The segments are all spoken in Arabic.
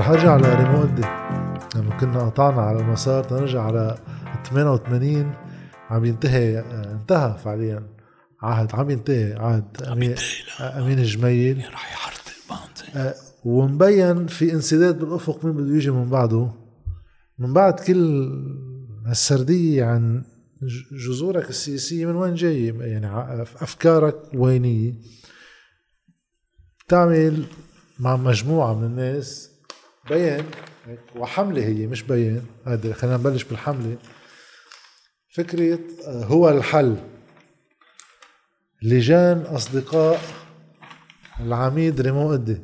رح أرجع لريمو قدي لما كنا قطعنا على المسار تنرجع على 88 عم ينتهي انتهى فعليا. عهد عم ينتهي عهد امين أمين الجميل. راح يحرطق آه، ومبين في انسداد بالأفق مين بده يجي من بعده. من بعد كل هالسرديه عن جذورك السياسية من وين جاي؟ يعني أفكارك وينية. تعمل مع مجموعة من الناس بيان. وحملة هي مش بيان. هذا خلينا نبلش بالحملة. فكرة آه، هو الحل. لجان أصدقاء العميد ريمون قدي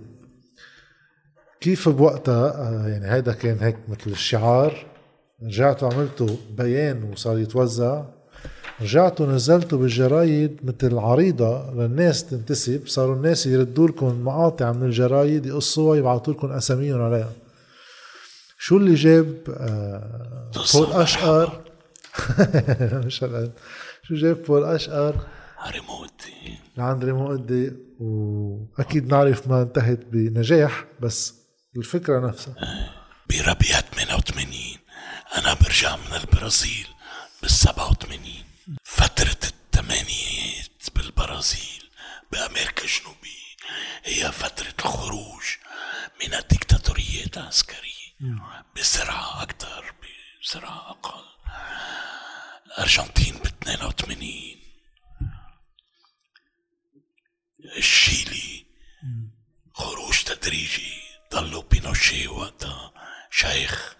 كيف بوقتها؟ آه، يعني هيدا كان هيك مثل الشعار. رجعتوا عملتوا بيان وصار يتوزع. رجعتوا نزلتوا بالجرايد مثل عريضة للناس تنتسب صاروا الناس يردوا لكم مقاطع من الجرايد يقصوها يبعثوا لكم أساميهم عليها. شو اللي جاب؟ آه بول أشقر. مش شو جاب بول أشقر؟ ريموتي لعند ريموتي وأكيد نعرف ما انتهت بنجاح بس الفكرة نفسها. بربيع 88 أنا برجع من البرازيل بال 87 فترة الثمانينات بالبرازيل بأمريكا الجنوبية. هي فترة الخروج من الدكتاتوريات العسكرية. بسرعة أكثر بسرعة أقل. الأرجنتين ب 82 الشيلي خروج تدريجي. ضلوا بينوشي وقتها. شيخ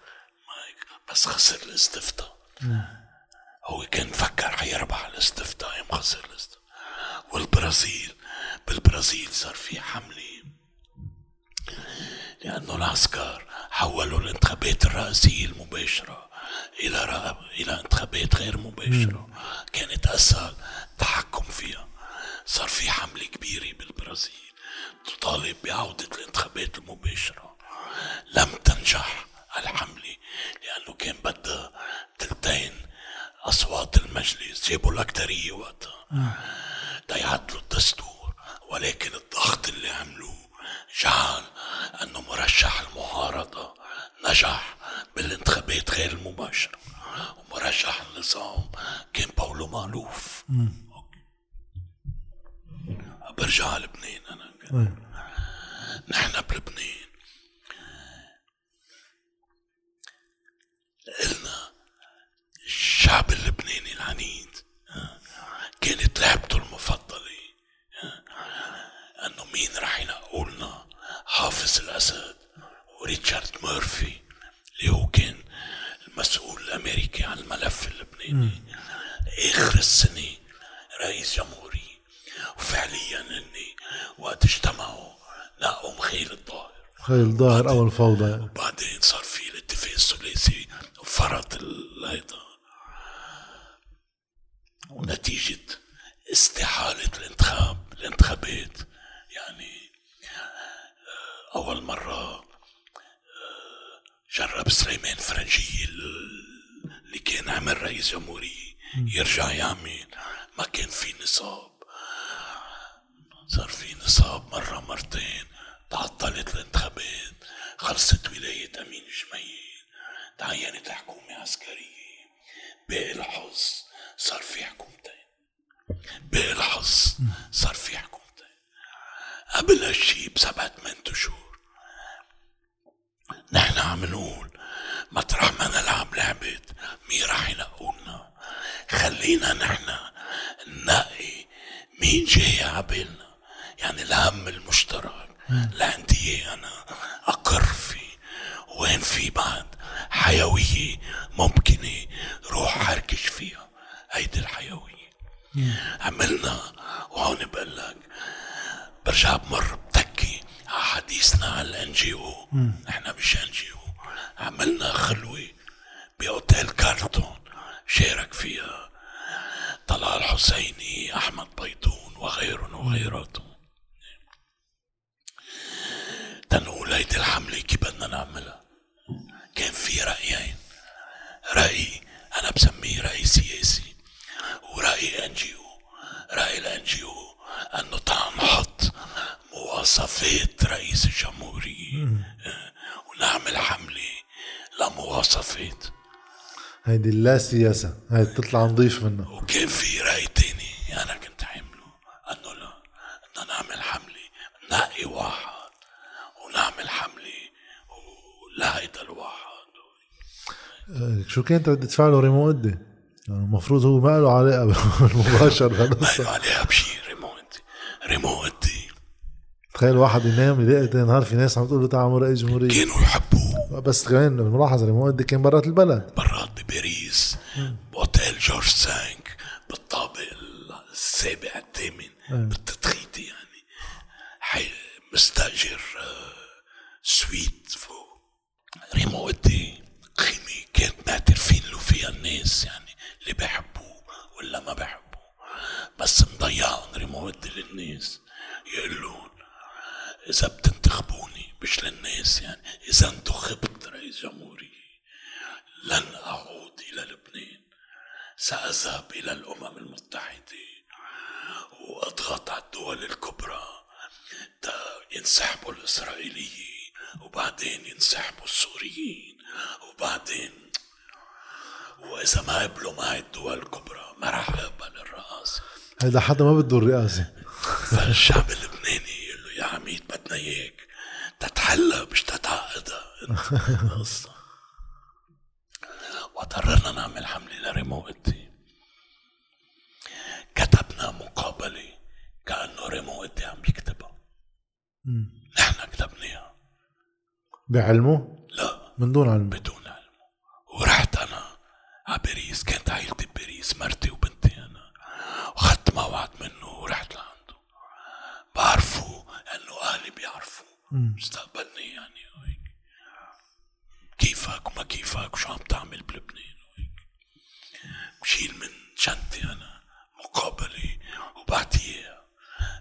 بس خسر الاستفتاء. هو كان فكر حيربح الاستفتاء يوم خسر الاستفتاء والبرازيل بالبرازيل صار في حملة. لأنه العسكر حولوا الانتخابات الرئاسية المباشرة إلى إلى انتخابات غير مباشرة. كانت أسهل تحكم فيها. صار في حملة كبيرة بالبرازيل تطالب بعودة الانتخابات المباشرة. لم تنجح الحملة لأنه كان بدها تلتين أصوات المجلس جابوا الأكثرية وقتها تيعدلوا الدستور ولكن الضغط اللي عملوه جعل أنه مرشح المعارضة نجح بالانتخابات غير المباشرة ومرشح النظام كان باولو مالوف. برجع على لبنان أنا. نحن بلبنان قلنا الشعب اللبناني العنيد كانت لعبته المفضلة أنه مين رح ينقولنا حافظ الأسد وريتشارد مورفي اللي هو كان المسؤول الأمريكي عن الملف اللبناني. آخر السنة رئيس جمهورية وفعليا إني وقت اجتمعوا نقوا مخيل الظاهر. مخيل الظاهر اول فوضى وبعدين صار في الاتفاق الثلاثي وفرض هيدا ونتيجة استحالة الانتخاب الانتخابات. يعني آه، أول مرة آه، جرب سليمان فرنجي اللي كان عمل رئيس جمهورية يرجع يعمل. ما كان في نصاب. صار في نصاب مرة مرتين. تعطلت الانتخابات. خلصت ولاية أمين جميل تعينت حكومة عسكرية. باقي الحظ. صار في حكومتين. الحظ صار في حكومتين. قبل هالشي بسبعة ثمان أشهر نحن عم نقول مطرح ما نلعب لعبة مين راح ينقولنا خلينا نحن ننقي مين جاي عبالنا يعني الهم المشترك. اللي عندي أنا أقر فيه وين في بعد حيوية ممكنة روح حركش فيها. هيدي الحيوية عملنا وهون بقول لك برجع بمر بتكي على حديثنا على ال NGO نحن مش NGO عملنا خلوة بأوتيل كارلتون شارك فيها طلال حسيني أحمد بيضون وغيرهم وغيراتهم تنقول هيدي الحملة كيف بدنا نعملها؟ كان في رأيين. رأي أنا بسميه رأي سياسي. ورأي NGO رأي ال NGO أنه تعال نحط مواصفات رئيس الجمهورية. ونعمل نعمل حملة لمواصفات. هيدي اللا سياسة. هاي تطلع نظيف منها. وكان في رأي تاني أنا كنت عامله أنه لا بدنا نعمل حملة نقي واحد. ونعمل حملة ولهيدا الواحد. آه، شو كانت ردة فعله ريمو قدي؟ يعني المفروض هو ما له علاقة بالمباشر ما له عليها بشي ريمو قدي ريمو قدي تخيل واحد ينام يلاقي تاني نهار في ناس عم تقول له تعال رئيس جمهورية كانوا يحبوه. بس كمان الملاحظة ريمو قدي كان برات البلد. برات بباريس بأوتيل جورج سانك بالطابق السابع الثامن بالتدخيتي يعني. حي مستأجر آه، سويت فوق. ريمو قدي قيمة كانت معترفين له فيها الناس يعني. اللي بيحبوه ولا ما بيحبوه. بس مضيعهم ريمو قدي للناس يقول لهم إذا بتنتخبوني مش للناس يعني إذا انتخبت رئيس جمهورية. لن أعود إلى لبنان. سأذهب إلى الأمم المتحدة وأضغط على الدول الكبرى. تا ينسحبوا الإسرائيليين وبعدين ينسحبوا السوريين وبعدين وإذا ما قبلوا معي الدول الكبرى ما راح أقبل الرئاسة هيدا حدا ما بده الرئاسة. فالشعب اللبناني يقول له يا عميد بدنا إياك. تتحلى مش تتعقدها قصة. وقررنا نعمل حملة لريموتي كتبنا مقابلة كأنه ريموتي عم يكتبها. نحن كتبناها. بعلمه؟ لا. من دون علم. بدون علم. ورحت على باريس كانت عائلتي بباريس مرتي وبنتي أنا. واخذت موعد منه ورحت لعنده. بعرفه إنه أهلي بيعرفوا مستقبلني يعني وهيك كيفك؟ وما كيفك؟ وشو عم تعمل بلبنان؟ وهيك بشيل من شنطتي أنا مقابله وبعت إياها.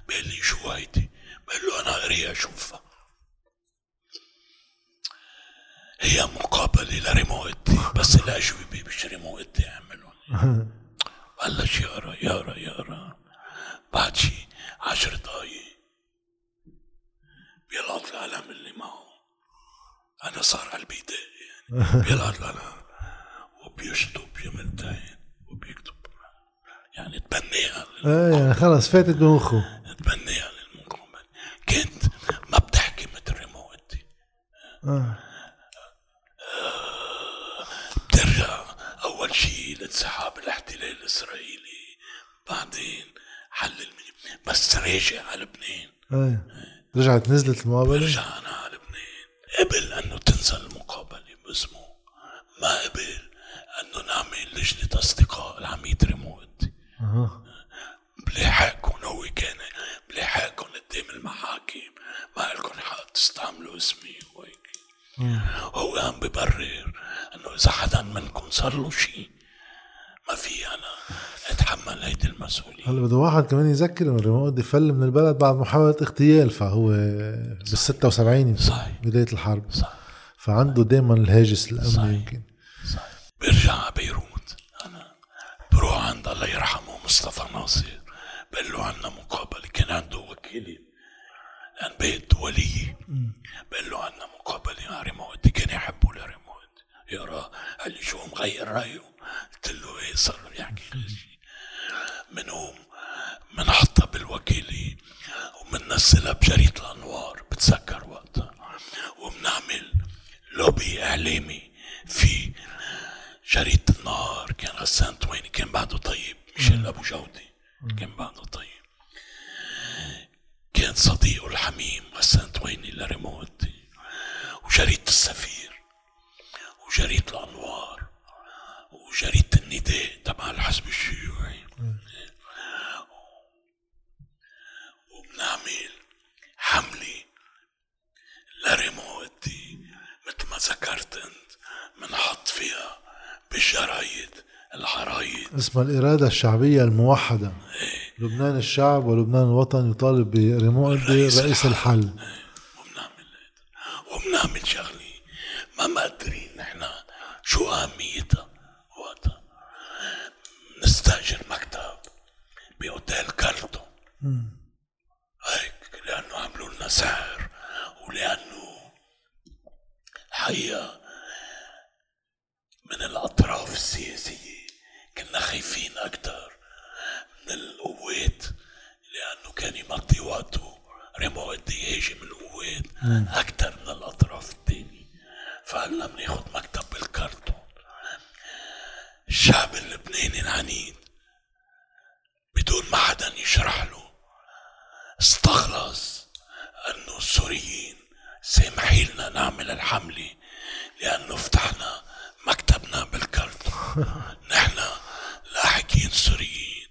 بقول لي شو هيدي؟ بقول له أنا قريها أشوفها. هي مقابلة لريموتي بس الأجوبة مش ريموتي يعملون بلش يقرا يقرا يقرا بعد شي عشر دقايق. بيلقط القلم اللي معه. أنا صار قلبي دق يعني بيلقط القلم وبيشطب يمنتين وبيكتب. يعني تبنيها إيه يعني خلص فاتت بمخه. تبنيها للمقابلة كنت ما بتحكي مثل ريموتي آه. بترجع اول شيء لانسحاب الاحتلال الإسرائيلي. بعدين حل المي... بس راجع على لبنان. إيه. رجعت نزلت المقابلة؟ برجع أنا على لبنان. قبل أنه تنزل المقابلة باسمه. ما قبل أنه نعمل لجنة أصدقاء العميد ريموت. أها. بلاحقكم هو كان بلاحقكم قدام المحاكم. ما لكم حق تستعملوا اسمي وهيك. هو عم ببرر أنه إذا حدا منكم صار له شيء ما في أنا اتحمل هيدي المسؤوليه هلا بده واحد كمان يذكر إنه ريموت فل من البلد بعد محاولة اغتيال فهو بال 76 يمكن صحيح. بداية الحرب. صح فعنده دائما الهاجس الأمني صحيح. يمكن. صح برجع على بيروت. أنا بروح عند الله يرحمه مصطفى ناصر. بقول له عنا مقابله كان عنده وكيلي لأن بيت ولي. بقول له عنا مقابله مع ريموت كان يحبه لريموت يقرا قال لي شو مغير رأيه؟ قلت له إيه صار يحكي. منهم منحطها بالوكيلة ومننزلها بجريدة الأنوار بتذكر وقتها. وبنعمل لوبي إعلامي في جريدة النهار. كان غسان طويني كان بعده طيب ميشيل أبو جودي. كان بعده طيب. كان صديقه الحميم غسان طويني لريموتي وجريدة السفير وجريدة الأنوار وجريدة النداء تبع الحزب الشيوعي وبنعمل حملة لريموتي مثل ما ذكرت أنت بنحط فيها بالجرايد العرايد اسمها الإرادة الشعبية الموحدة. لبنان الشعب ولبنان الوطن يطالب بريموت رئيس رئيس الحل. وبنعمل هيدا وبنعمل شغلة. ما مقدرين نحن شو أهميتها. وقتها نستأجر مكتب بأوتيل كارلتون. هيك لأنه عملوا لنا سعر ولأنه الحقيقة من الأطراف السياسية. كنا خايفين أكثر من القوات لأنه كان يمضي وقته. ريمو قد يهاجم القوات أكثر من الأطراف الثانية فقلنا بناخد مكتب بالكرتون. الشعب اللبناني العنيد بدون ما حدا يشرح له استخلص انه السوريين سامحي لنا نعمل الحملة لأنه فتحنا مكتبنا بالكرتون نحن لاحقين سوريين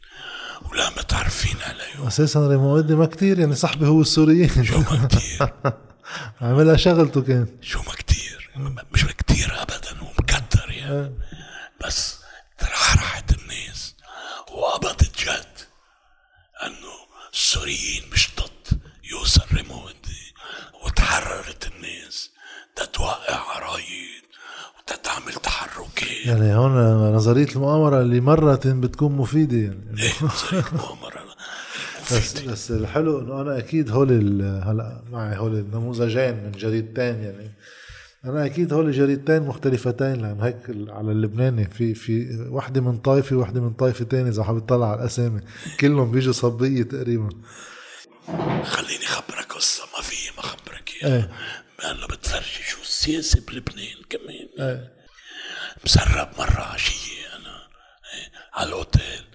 ولا متعرفين عليهم أساسا ريموندي ما كتير يعني صاحبي هو السوريين. شو ما كتير. عملها شغلته كان. شو ما كتير. مش كتير ابدا ومكتر يعني. بس ترحرحت الناس وقبضت جد إنه السوريين مش ضد يوصل ريموندي وتحررت الناس. تتوقع عرايد وتتعمل تحركات. يعني هون نظرية المؤامرة اللي مرة بتكون مفيدة يعني. إيه نظرية مؤامرة بس بس الحلو إنه أنا أكيد هول ال- هلا معي هول النموذجين من جريدتين يعني. أنا أكيد هول جريدتين مختلفتين لأن هيك على اللبناني في في وحدة من طائفه وحدة من طائفه تانية إذا حابب تطلع على الأسامي. كلهم بيجوا صبية تقريبا. خليني خبرك قصة ما في ما خبرك إيه. اياها لأنه بتفرجي شو السياسة بلبنان كمان؟ إيه. مسرب مرة عشية أنا إيه، على الأوتيل. على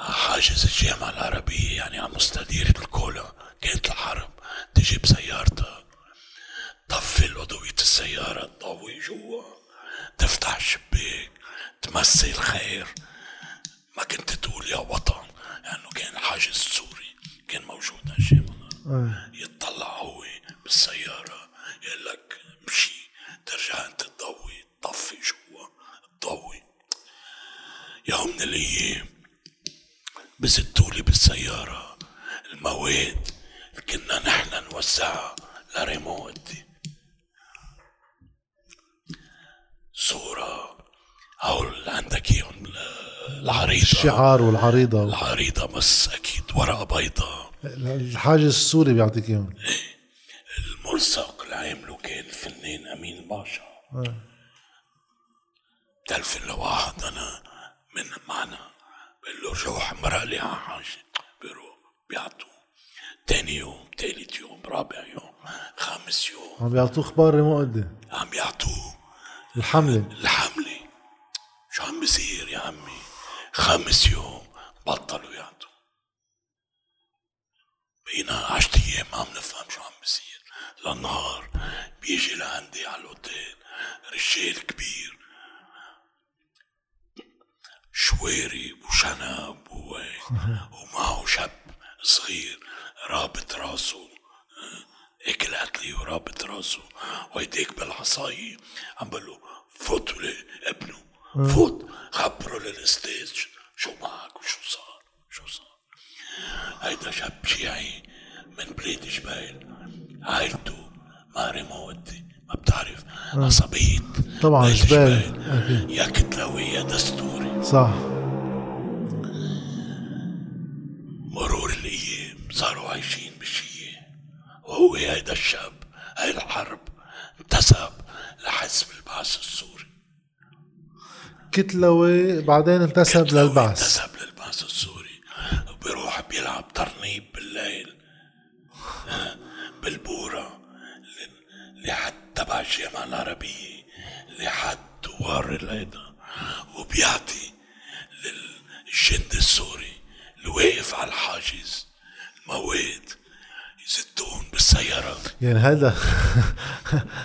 حاجز الجامعة العربية يعني على مستديرة الكولا. كانت الحرب تجي بسيارتها طفي الأضوية السيارة تضوي جوا. تفتح الشباك تمسي الخير ما كنت تقول يا وطن لأنه كان حاجز سوري. كان موجود هالجامعة يطلع هو بالسيارة يقول لك امشي. ترجع أنت تضوي تطفي جوا تضوي يوم من الأيام بزتولي بالسيارة. المواد اللي كنا نحن نوزعها لريموتي صورة. اللي عندك إياهم ال- العريضة. الشعار والعريضة. العريضة بس أكيد ورقة بيضاء الحاجز السوري بيعطيك إياهم. الملصق اللي عامله كان الفنان أمين الباشا إيه. تلفن لواحد أنا من معنا. بقول له روح مرق لي على حاجة بيروح بيعطوه تاني يوم تالت يوم رابع يوم خامس يوم عم بيعطوه أخبار ريموندي عم يعطوه الحملة الحملة شو عم بصير يا عمي خامس يوم بطلوا يعطوا بقينا عشت أيام ما عم نفهم شو عم بصير للنهار بيجي لعندي على الاوتيل رجال كبير شوارب وهيك ومعه شاب صغير رابط راسه اكل قتلي ورابط راسه ويديك بالعصاية عم بقول له فوت ابنه فوت خبره للاستاذ شو معك وشو صار شو صار هيدا شاب شيعي من بلاد جبال عائلته ما ريموتي ما بتعرف عصبية طبعاً جبال، أكيد. يا كتلوي يا دستوري صح مرور الأيام صاروا عايشين بالشيء وهو هيدا الشاب هاي الحرب انتسب لحزب البعث السوري كتلوي بعدين انتسب للبعث انتسب للبعث السوري. وبيروح بيلعب ترنيب بالليل بالبورة لحد تبع الجامعة العربية لحد دوار الهيدا وبيعطي للجند السوري اللي واقف على الحاجز المواد يزتون بالسيارة. يعني هذا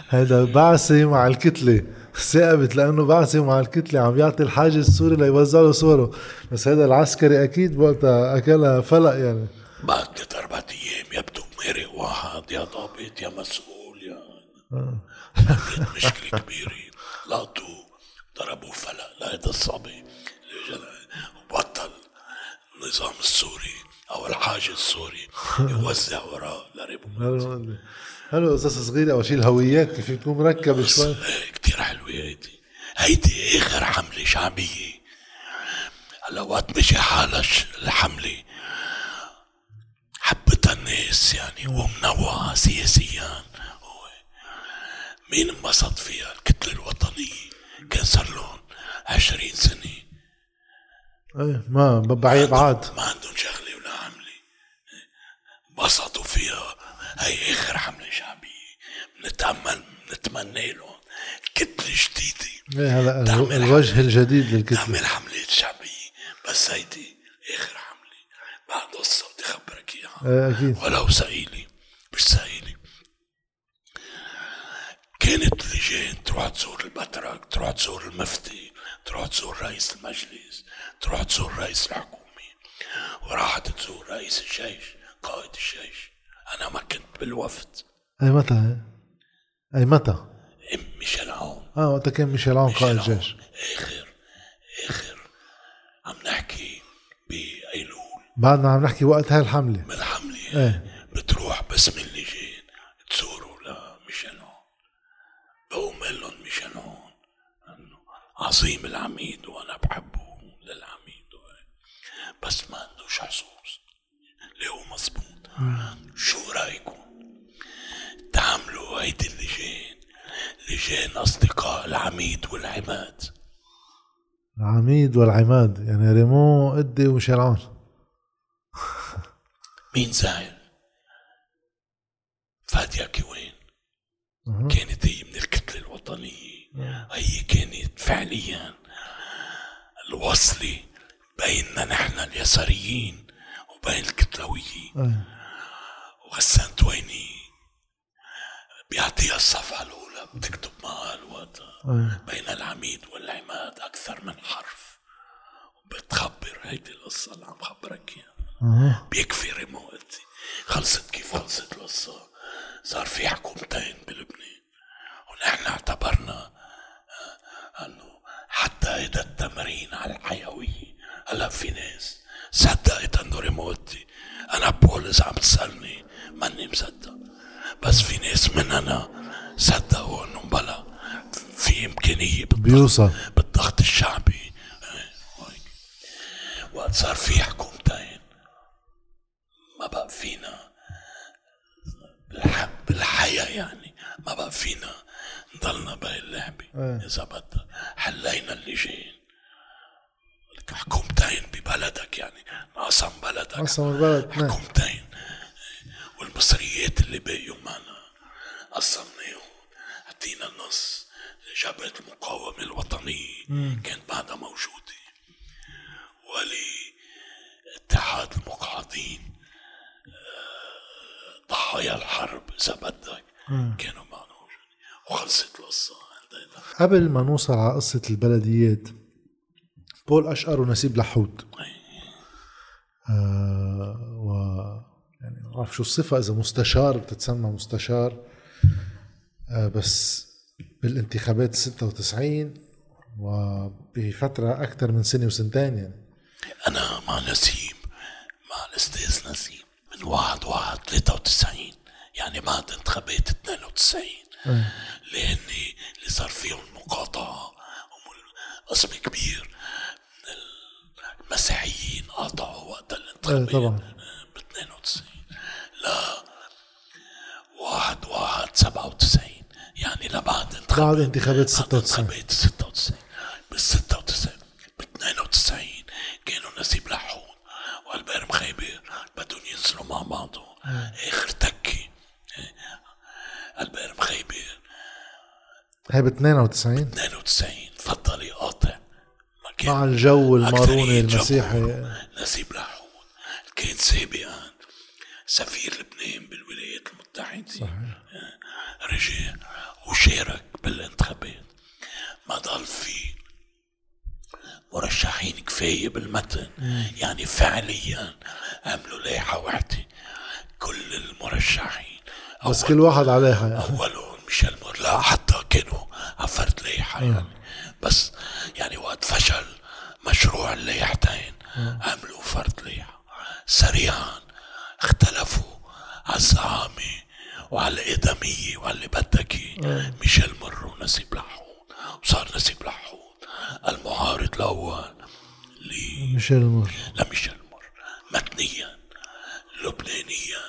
هذا بعثي مع الكتلة. ثاقبت لأنه بعثي مع الكتلة عم يعطي الحاج السوري ليوزع له صوره. بس هذا العسكري أكيد وقتها أكلها فلق يعني. بعد ثلاث أربع أيام يبدو مارق واحد يا ضابط يا مسؤول يا عملت مشكلة كبيرة. لقطوه ضربوه فلق لهيدا الصبي. وبطل النظام السوري أو الحاج السوري يوزع وراه لربو حلو قصص صغيرة أول شيء الهويات كيف بتكون مركبة شوي؟ كتير حلوة هيدي. هيدي آخر حملة شعبية. هلا وقت مشي حالها الحملة. حبتها الناس يعني ومنوعة سياسيا. مين انبسط فيها؟ الكتلة الوطنية. كان صار لهم عشرين سنة. إيه ما بعيد بعاد. ما عندهم شغلة ولا عملة انبسطوا. فيها هي آخر حملة شعبية. بنتأمل بنتمنى لهم كتلة جديدة. إيه هلا الوجه الجديد للكتلة. تعمل حملات شعبية. بس هيدي آخر حملة بعد قصة بدي أخبرك إياها. إيه أكيد. ولو ثقيلة مش ثقيلة كانت لجان تروح تزور البتراك تروح تزور المفتي تروح تزور رئيس المجلس تروح تزور رئيس الحكومة وراحت تزور رئيس الجيش قائد الجيش. أنا ما كنت بالوفد. أي متى؟ أي متى؟ إم ميشيل عون آه وقتها كان ميشيل عون قائد ميشيل عون. الجيش آخر آخر عم نحكي بأيلول. بعدنا عم نحكي وقت هاي الحملة. من الحملة إيه. بتروح باسم اللجان تزوروا لميشيلون بقوم قال لهم ميشيلون إنه عظيم العميد وأنا بحبه للعميد. بس ما عندوش مزبوط شو رأيكم؟ تعملوا هيدي اللجان لجان أصدقاء العميد والعماد. العميد والعماد يعني ريمو قدي وميشيل عون مين زعل؟ فادية كوين. كانت هي من الكتلة الوطنية. هي كانت فعليا الوصلة بيننا نحن اليساريين وبين الكتلويين. إيه وغسان تويني بيعطيها الصفحة الأولى بتكتب معها الوقتها إيه بين العميد والعماد أكثر من حرف. وبتخبر هيدي القصة اللي عم خبرك إياها. أها. بيكفي ريموتي. خلصت كيف خلصت القصة. صار في حكومتين بلبنان. ونحن اعتبرنا انه حتى هيدا التمرين على الحيوية هلا في ناس صدقت إنه ريموتي. أنا بقول إذا عم تسألني ماني مصدق بس في ناس مننا صدقوا انه بلا في امكانية بالضغط بيوصل بالضغط الشعبي. وقت صار في حكومتين ما بقى فينا بالح- بالحياة يعني ما بقى فينا نضلنا بهي اللعبة إيه. إذا بدك حلينا اللجان حكومتين ببلدك يعني قسم بلدك قسم البلد حكومتين والمصريات اللي بقيوا معنا. قسمناهم عطينا النص جبهة المقاومة الوطنية كانت بعدها موجودة. ولي اتحاد المقاعدين آه، ضحايا الحرب إذا بدك كانوا معنا موجودين. وخلصت القصة. قبل ما نوصل على قصة البلديات بول أشقر ونسيب لحود آه و بعرف شو الصفة إذا مستشار بتتسمى مستشار. آه بس بالانتخابات 96 وبفترة أكثر من سنة وسنتين يعني. أنا مع نسيم مع الأستاذ نسيم. من واحد واحد 93 يعني بعد انتخابات 92 لأن اللي صار فيهم مقاطعة قسم كبير من المسيحيين قاطعوا وقت إيه الانتخابات. طبعا. ب 92 لا واحد واحد 97 يعني لبعد انتخابات. بعد انتخابات 96 انتخابات 96 بال 96 ب 92 كانوا نسيب لحون والبير مخيبر بدهم ينزلوا مع بعضهم آخر تكي. البير مخيبر هي ب 92 92 تفضل يقاطع مع الجو الماروني المسيحي. نسيب لحون كان سابقا. سفير لبنان بالولايات المتحدة. صحيح. رجع وشارك بالانتخابات. ما ضل في مرشحين كفاية بالمتن. يعني فعليا عملوا لائحة وحدة كل المرشحين بس كل واحد عليها يعني. أولهم ميشيل مور لا حتى كانوا على فرد لائحه يعني. بس يعني وقت فشل مشروع اللائحتين عملوا فرد لائحة. سريعا. اختلفوا على الزعامة وعلى الادميه وعلى اللي بدك إياه. ميشيل مر ونسيب لحود وصار نسيب لحود المعارض الأول ل ميشيل مر لميشيل مر متنيا لبنانيا.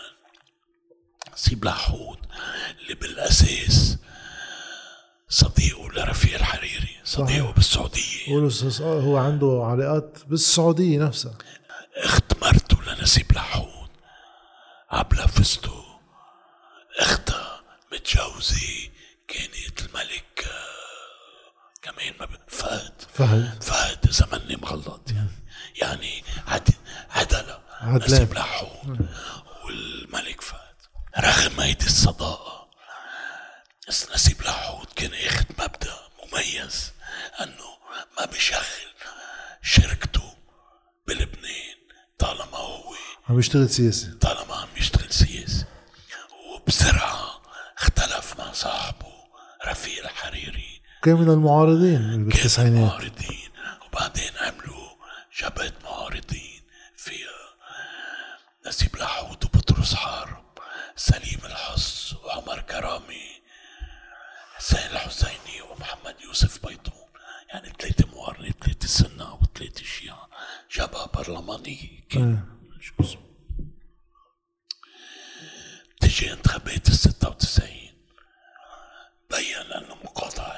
نسيب لحود اللي بالأساس صديقه لرفيق الحريري صديقه صحيح. بالسعودية. والأستاذ آه هو عنده علاقات بالسعودية نفسها. اخت مرته لنسيب لحود عبلة فستو. اختها متجوزة كانت الملك. كمان ما فهد. فهد. فهد اذا ماني مغلط يعني. يعني عد عدلة. نسيب لحود والملك فهد رغم هيدي الصداقة بس نسيب لحود كان اخذ مبدأ مميز إنه ما بيشغل شركته بلبنان طالما هو عم يشتغل سياسي طالما عم يشتغل سياسي وبسرعة اختلف مع صاحبه رفيق الحريري كان من المعارضين كانوا بالتسعينات معارضين وبعدين عملوا جبهة معارضين فيها نسيب لحود وبطرس حارب سليم الحص وعمر كرامي حسين الحسيني ومحمد يوسف بيضون يعني ثلاثة معارضين ثلاثة سنة وثلاثة شيعة جبهة برلمانية كان اسمه تجي انتخابات ال 96 بين انه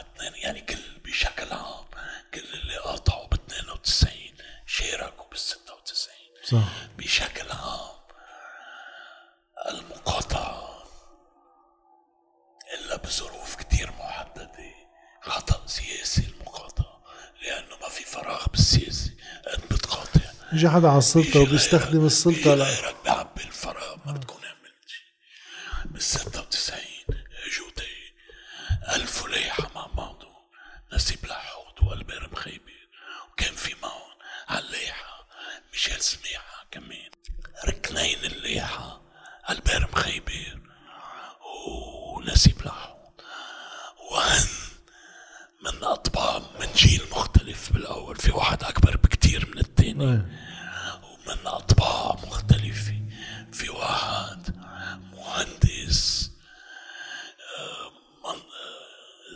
اثنين يعني كل بشكل عام كل اللي قاطعوا ب 92 شاركوا بال 96 صح. بشكل عام يجي حدا على السلطة وبيستخدم السلطة لا.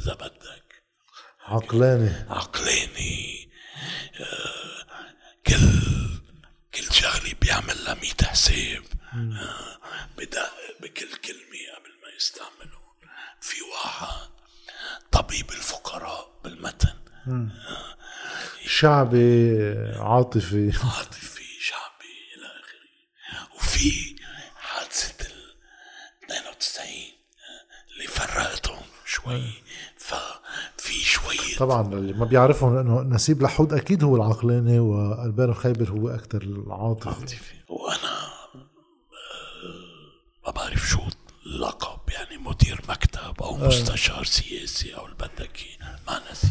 آه، إذا بدك. عقلاني. عقلاني. آه، كل كل شغلة بيعمل لها ميت حساب آه، بدقق بكل كلمة قبل ما يستعملهم في واحد طبيب الفقراء بالمتن. شعبي عاطفي. عاطفي شعبي إلى آخره. وفي حادثة ال 92 اللي فرقتهم شوي. طبعا اللي ما بيعرفهم انه نسيب لحود أكيد هو العقلاني والبير خيبر هو أكثر العاطفي. عاطفي. وأنا آه، ما بعرف شو اللقب يعني مدير مكتب أو مستشار سياسي أو اللي بدك ما نسي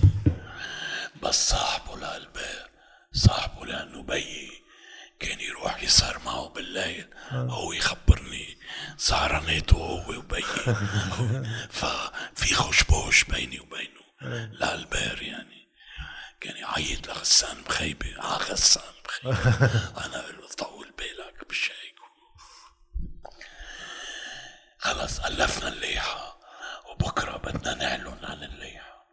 بس صاحبه لالبير صاحبه لأنه بيي كان يروح يسهر معه بالليل هو يخبرني سهرانيته هو وبيي ففي خشبوش بيني وبينه. لألبير يعني. كان يعيط لغسان مخيبة. آه غسان مخيبة. أنا أقول له طول بالك بالشيك خلص ألفنا الليحة. وبكرة بدنا نعلن عن الليحة.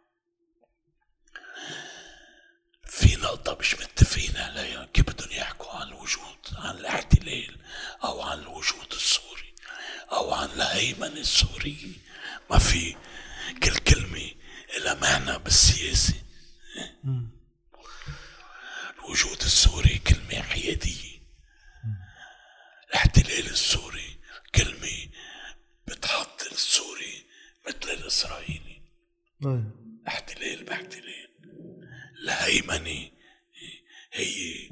في نقطة مش متفقين عليها. كيف بدهم يحكوا عن الوجود عن الاحتلال أو عن الوجود السوري أو عن الهيمنة السورية؟ ما في. كل كلمة لها معنى بالسياسة. الوجود السوري كلمة حيادية. الاحتلال السوري كلمة بتحط السوري مثل الإسرائيلي. إيه. احتلال باحتلال. الهيمنة هي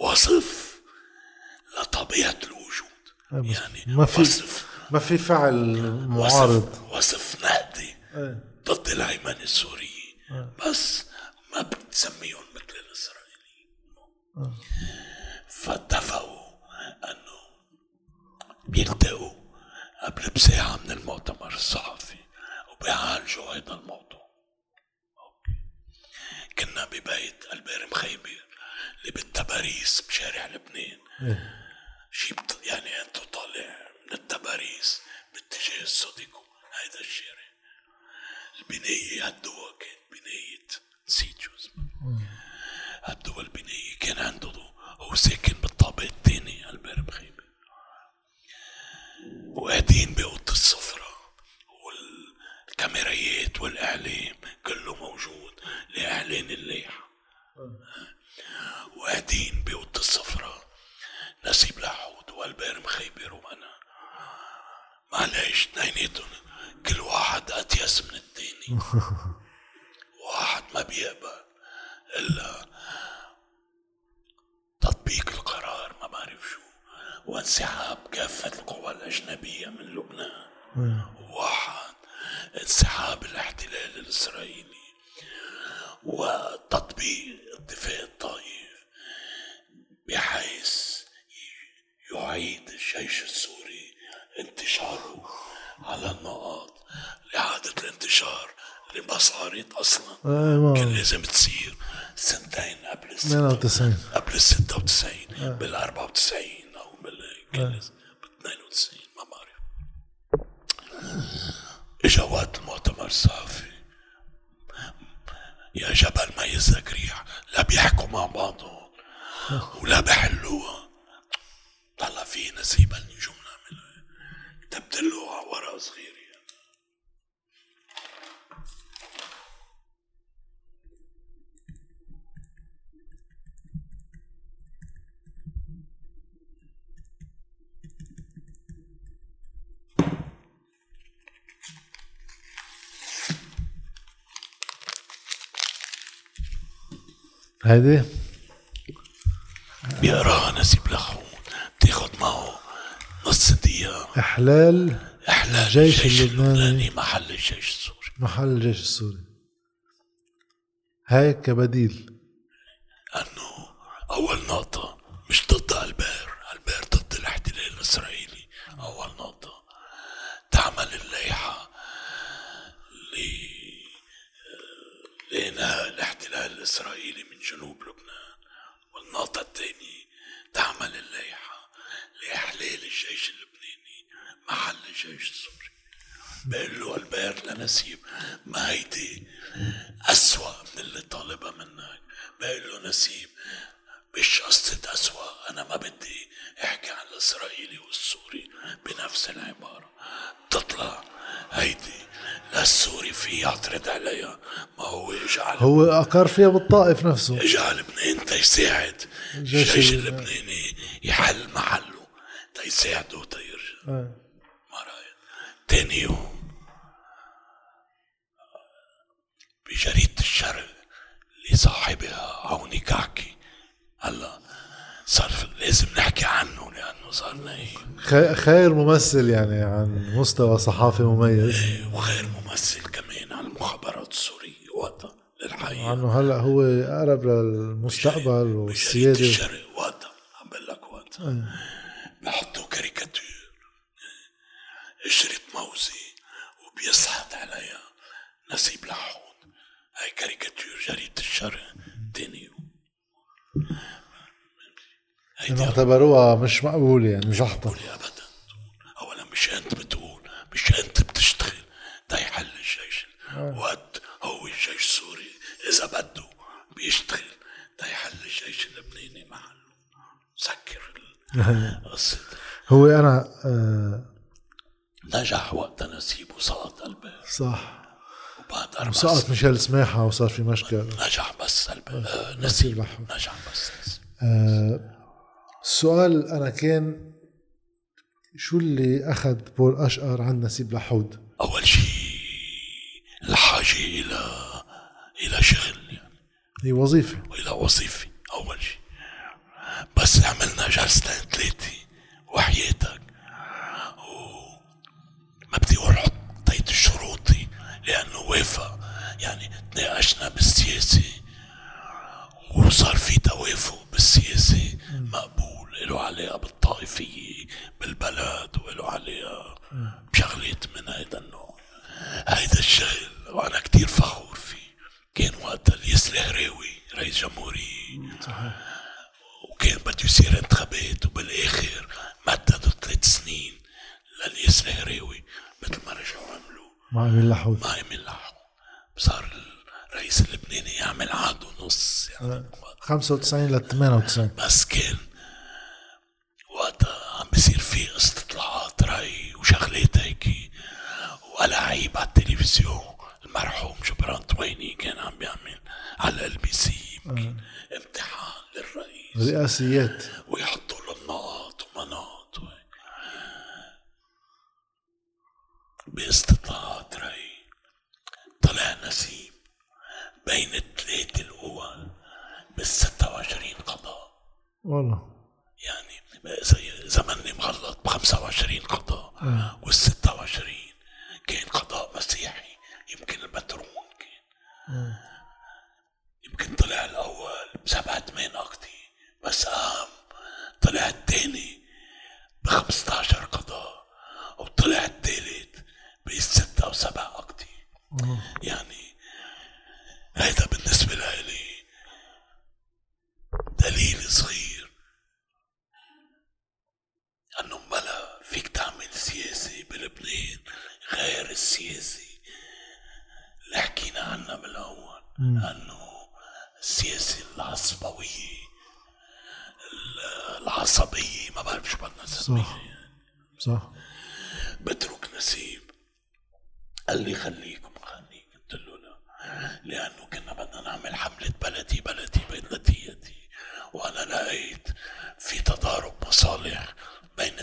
وصف لطبيعة الوجود. بس يعني ما في وصف. ما في فعل معارض. وصف, وصف نقدي إيه. ضد الهيمنة السورية بس ما بتسميهم مثل الإسرائيلي فاتفقوا أنه بيلتقوا قبل بساعة من المؤتمر الصحفي وبيعالجوا هذا الموضوع. okay. كنا ببيت البير مخيبر اللي بالتباريس بشارع لبنان. شي بت... يعني أنتو طالع من التباريس باتجاه السوديكو. هيدا الشارع. البناية هالدوا كانت بناية نسيت شو اسمها هالدوا البناية كان عنده هو ساكن بالطابق الثاني البير مخيبر وقاعدين بأوضة السفرة والكاميرايات والإعلام كله موجود لإعلان الليحه وقاعدين بيوت الصفرة نسيب لحود والبير مخيبر وأنا معلش اثنيناتهم كل واحد اتيس من التاني واحد ما بيقبل إلا تطبيق القرار ما بعرف شو. وانسحاب كافة القوى الأجنبية من لبنان. واحد انسحاب الاحتلال الإسرائيلي. وتطبيق اتفاق الطائف بحيث يعيد الجيش السوري انتشاره. على النقاط لإعادة الانتشار اللي ما صارت أصلا كان لازم تصير سنتين قبل ال 92 قبل ال 96 بال 94 أو بال كان لازم. بال 92 ما بعرف. اجا وقت المؤتمر الصحفي يا جبل ما يزك ريح. لا بيحكوا مع بعضهم ولا بحلوها طلع في نسيب النجوم. على ورقه صغيره يعني. هيدي بيقراها نسيب لخون إحلال أحلى الجيش اللبناني. اللبناني محل الجيش السوري. محل الجيش السوري. هاي كبديل انه اول نقطة مش ضد البير البير ضد الاحتلال الاسرائيلي اول نقطة تعمل اللائحة ل لإنهاء الاحتلال الإسرائيلي من جنوب لبنان والنقطة الثانية تعمل اللائحة لإحلال الجيش اللبناني محل الجيش السوري بقول له البير لنسيب ما هيدي أسوأ من اللي طالبها منك نسيب مش قصة أسوأ أنا ما بدي أحكي عن الإسرائيلي والسوري بنفس العبارة. تطلع. هيدي. لا السوري في يعترض عليها. ما هو إجا على هو أقر فيها بالطائف نفسه. اجى على لبنان. تيساعد الجيش الجيش ال- اللبناني يحل محله. تيساعده تيرجع آه. ما رايك تاني يوم. بجريدة الشرق لصاحبها. هلا صار لازم نحكي عنه لأنه صارنا هيك خ- خير ممثل يعني عن مستوى صحافي مميز. وغير ممثل كمان على المخابرات السورية وقتها للحقيقة. عنه هلأ هو أقرب للمستقبل والسيادة. الشرق وقتها عم بقول لك وقتها بحطوا كاريكاتير. قشرة موزي وبيسحت عليها نسيب لحون هاي كاريكاتير جريدة الشرق تاني يوم انه اعتبروها مش مقبوله يعني زحطه قولي ابدا اولا مش أنت بتقول مش أنت بتشتغل. ده يحل الجيش. وقت هو الجيش السوري. إذا بده بيشتغل. ده يحل الجيش اللبناني محله. سكر القصة هو أنا آه نجح وقتها نسيب وسقط البير صح. وبعد أربع وسقط سنين ميشيل سماحة وصار في مشكل نجح بس البير آه نسيب نسيب. نجح بس. نسيب آه السؤال أنا كان شو اللي أخذ بول أشقر عن نسيب لحود؟ أول شيء الحاجة إلى إلى شغل يعني. هي وظيفة. وإلى وظيفة أول شيء بس عملنا جلستين ثلاثة وحياتك. وما بدي أقول حطيت الشروطي لأنه وافق. يعني تناقشنا بالسياسة وصار في توافق بالسياسة. مقبول له علاقة بالطائفية بالبلد وله علاقة بشغلات من هيدا النوع. هيدا الشغل وأنا كتير فخور فيه. كان وقتها الياس الهراوي رئيس جمهورية. وكان بده يصير انتخابات وبالآخر مددوا ثلاث سنين للياس الهراوي مثل ما رجعوا عملوا. مع امين لحود ما عمل لحو صار الرئيس اللبناني يعمل عاد ونص يعني 95 ل 98 بس كان وقتها عم بصير في استطلاعات رأي وشغلات هيك وألاعيب على التلفزيون المرحوم جبران طويني كان عم بيعمل على ال بي سي امتحان للرئيس. رئاسيات. ويحطوا له النقط ومناط و... باستطاعة رأي طلع نسيم بين الثلاثة الأول بال 26 قضاء. والله. يعني زي زمني مغلط ب 25 قضاء. وال 26 كان قضاء مسيحي يمكن البترون كان. يمكن طلع الأول بسبعة ثمان اقطي بس قام طلع الثاني ب 15 قضاء وطلع الثالث بستة أو سبع اقطي يعني هيدا بالنسبة لي دليل صغير انه بلا فيك تعمل سياسة بلبنان غير السياسة اللي حكينا عنها بالاول انه السياسة العصبوية العصبية ما بعرف شو بدنا نسميها صح بترك نسيب قال لي خليكم خليك قلت له لا لأنه كنا بدنا نعمل حملة بلدي بلدي بلديتي وأنا لقيت في تضارب مصالح بين